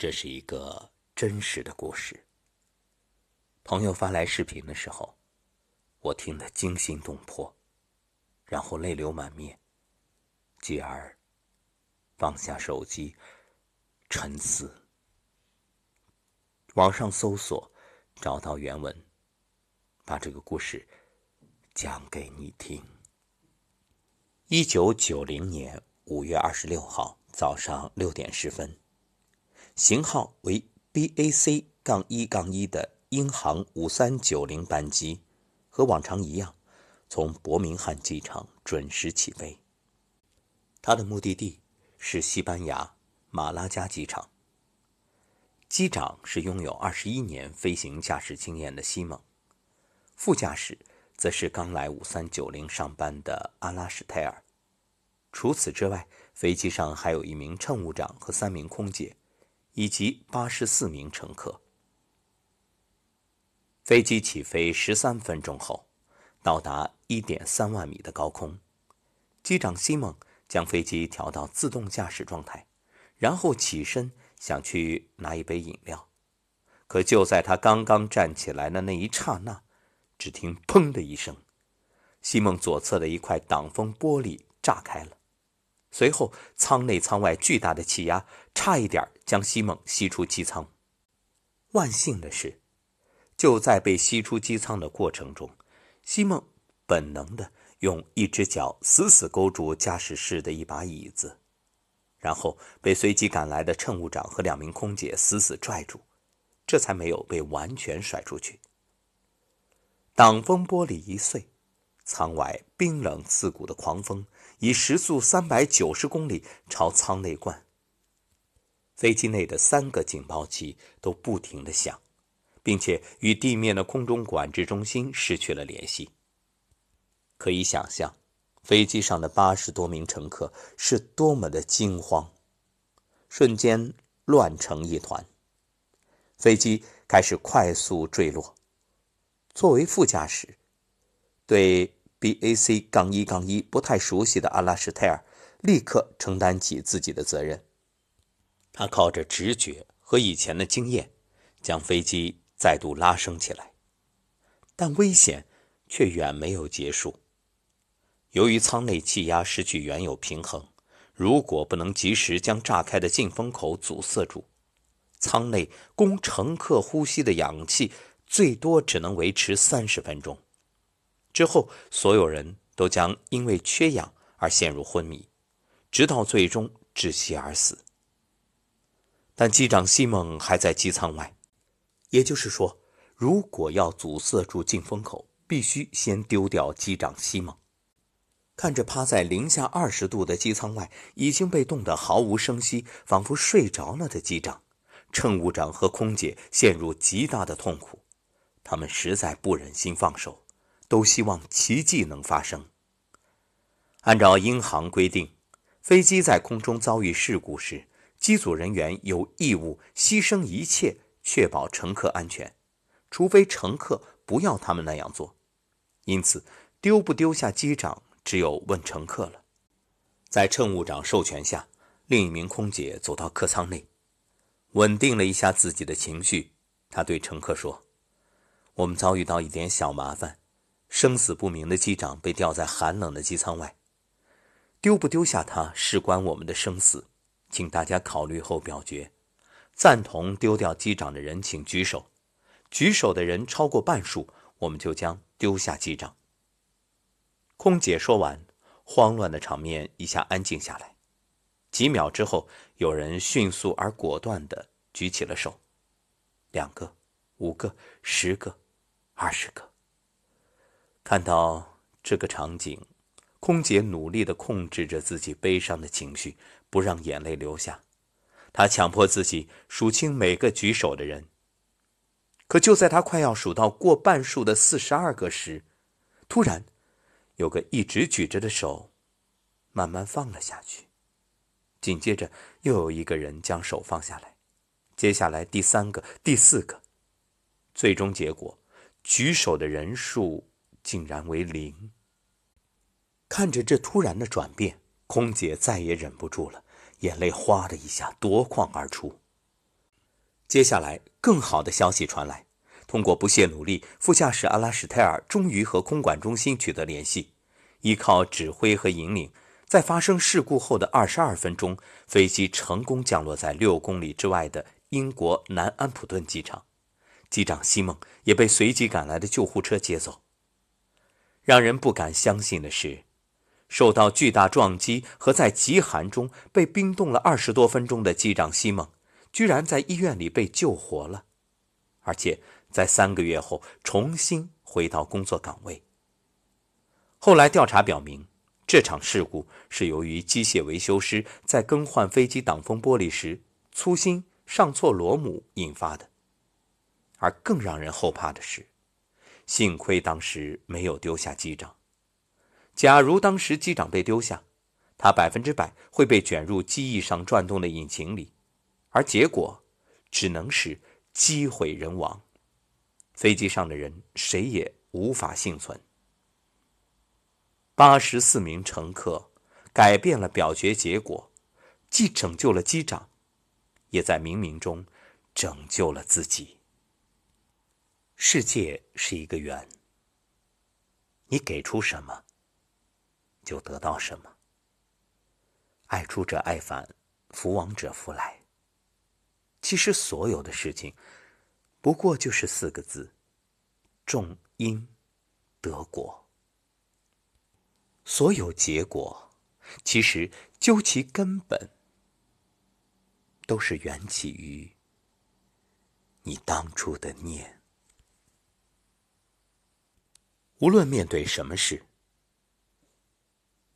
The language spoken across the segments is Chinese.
这是一个真实的故事。朋友发来视频的时候，我听得惊心动魄，然后泪流满面，继而放下手机，沉思。网上搜索，找到原文，把这个故事讲给你听。一九九零年五月二十六号早上六点十分，型号为 BAC 杠一杠一的英航五三九零班机，和往常一样，从伯明翰机场准时起飞。它的目的地是西班牙马拉加机场。机长是拥有二十一年飞行驾驶经验的西蒙，副驾驶。则是刚来五三九零上班的阿拉什泰尔。除此之外，飞机上还有一名乘务长和三名空姐，以及八十四名乘客。飞机起飞十三分钟后，到达一点三万米的高空，机长西蒙将飞机调到自动驾驶状态，然后起身想去拿一杯饮料。可就在他刚刚站起来的那一刹那，只听“砰”的一声，西蒙左侧的一块挡风玻璃炸开了，随后舱内舱外巨大的气压差一点将西蒙吸出机舱。万幸的是，就在被吸出机舱的过程中，西蒙本能的用一只脚死死勾住驾驶室的一把椅子，然后被随即赶来的乘务长和两名空姐死死拽住，这才没有被完全甩出去。挡风玻璃一碎，舱外冰冷刺骨的狂风以时速三百九十公里朝舱内灌。飞机内的三个警报器都不停的响，并且与地面的空中管制中心失去了联系。可以想象，飞机上的八十多名乘客是多么的惊慌，瞬间乱成一团。飞机开始快速坠落。作为副驾驶，对 BAC 杠一杠一不太熟悉的阿拉什泰尔立刻承担起自己的责任。他靠着直觉和以前的经验，将飞机再度拉升起来，但危险却远没有结束。由于舱内气压失去原有平衡，如果不能及时将炸开的进风口阻塞住，舱内供乘客呼吸的氧气。最多只能维持三十分钟，之后所有人都将因为缺氧而陷入昏迷，直到最终窒息而死。但机长西蒙还在机舱外，也就是说，如果要阻塞住进风口，必须先丢掉机长西蒙。看着趴在零下二十度的机舱外，已经被冻得毫无声息，仿佛睡着了的机长、乘务长和空姐，陷入极大的痛苦。他们实在不忍心放手，都希望奇迹能发生。按照英航规定，飞机在空中遭遇事故时，机组人员有义务牺牲一切确保乘客安全，除非乘客不要他们那样做。因此，丢不丢下机长，只有问乘客了。在乘务长授权下，另一名空姐走到客舱内，稳定了一下自己的情绪，她对乘客说。我们遭遇到一点小麻烦，生死不明的机长被吊在寒冷的机舱外。丢不丢下他，事关我们的生死，请大家考虑后表决。赞同丢掉机长的人，请举手。举手的人超过半数，我们就将丢下机长。空姐说完，慌乱的场面一下安静下来。几秒之后，有人迅速而果断地举起了手，两个，五个，十个。二十个。看到这个场景，空姐努力的控制着自己悲伤的情绪，不让眼泪流下。她强迫自己数清每个举手的人。可就在她快要数到过半数的四十二个时，突然，有个一直举着的手慢慢放了下去。紧接着，又有一个人将手放下来。接下来，第三个、第四个，最终结果。举手的人数竟然为零。看着这突然的转变，空姐再也忍不住了，眼泪哗的一下夺眶而出。接下来，更好的消息传来。通过不懈努力，副驾驶阿拉什泰尔终于和空管中心取得联系。依靠指挥和引领，在发生事故后的二十二分钟，飞机成功降落在六公里之外的英国南安普顿机场。机长西蒙也被随即赶来的救护车接走。让人不敢相信的是，受到巨大撞击和在极寒中被冰冻了二十多分钟的机长西蒙，居然在医院里被救活了，而且。在三个月后重新回到工作岗位。后来调查表明，这场事故是由于机械维修师在更换飞机挡风玻璃时粗心上错螺母引发的。而更让人后怕的是，幸亏当时没有丢下机长。假如当时机长被丢下，他百分之百会被卷入机翼上转动的引擎里，而结果只能是机毁人亡。飞机上的人谁也无法幸存。八十四名乘客改变了表决结果，既拯救了机长，也在冥冥中拯救了自己。世界是一个圆，你给出什么，就得到什么。爱出者爱返，福往者福来。其实所有的事情。不过就是四个字：种因得果。所有结果，其实究其根本，都是缘起于你当初的念。无论面对什么事，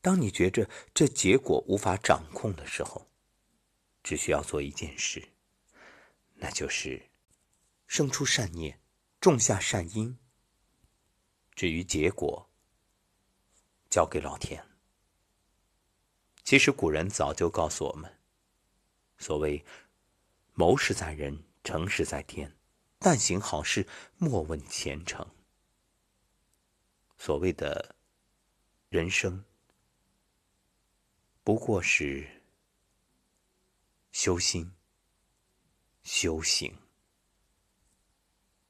当你觉着这结果无法掌控的时候，只需要做一件事，那就是。生出善念，种下善因。至于结果，交给老天。其实古人早就告诉我们：所谓“谋事在人，成事在天”，但行好事，莫问前程。所谓的人生，不过是修心、修行。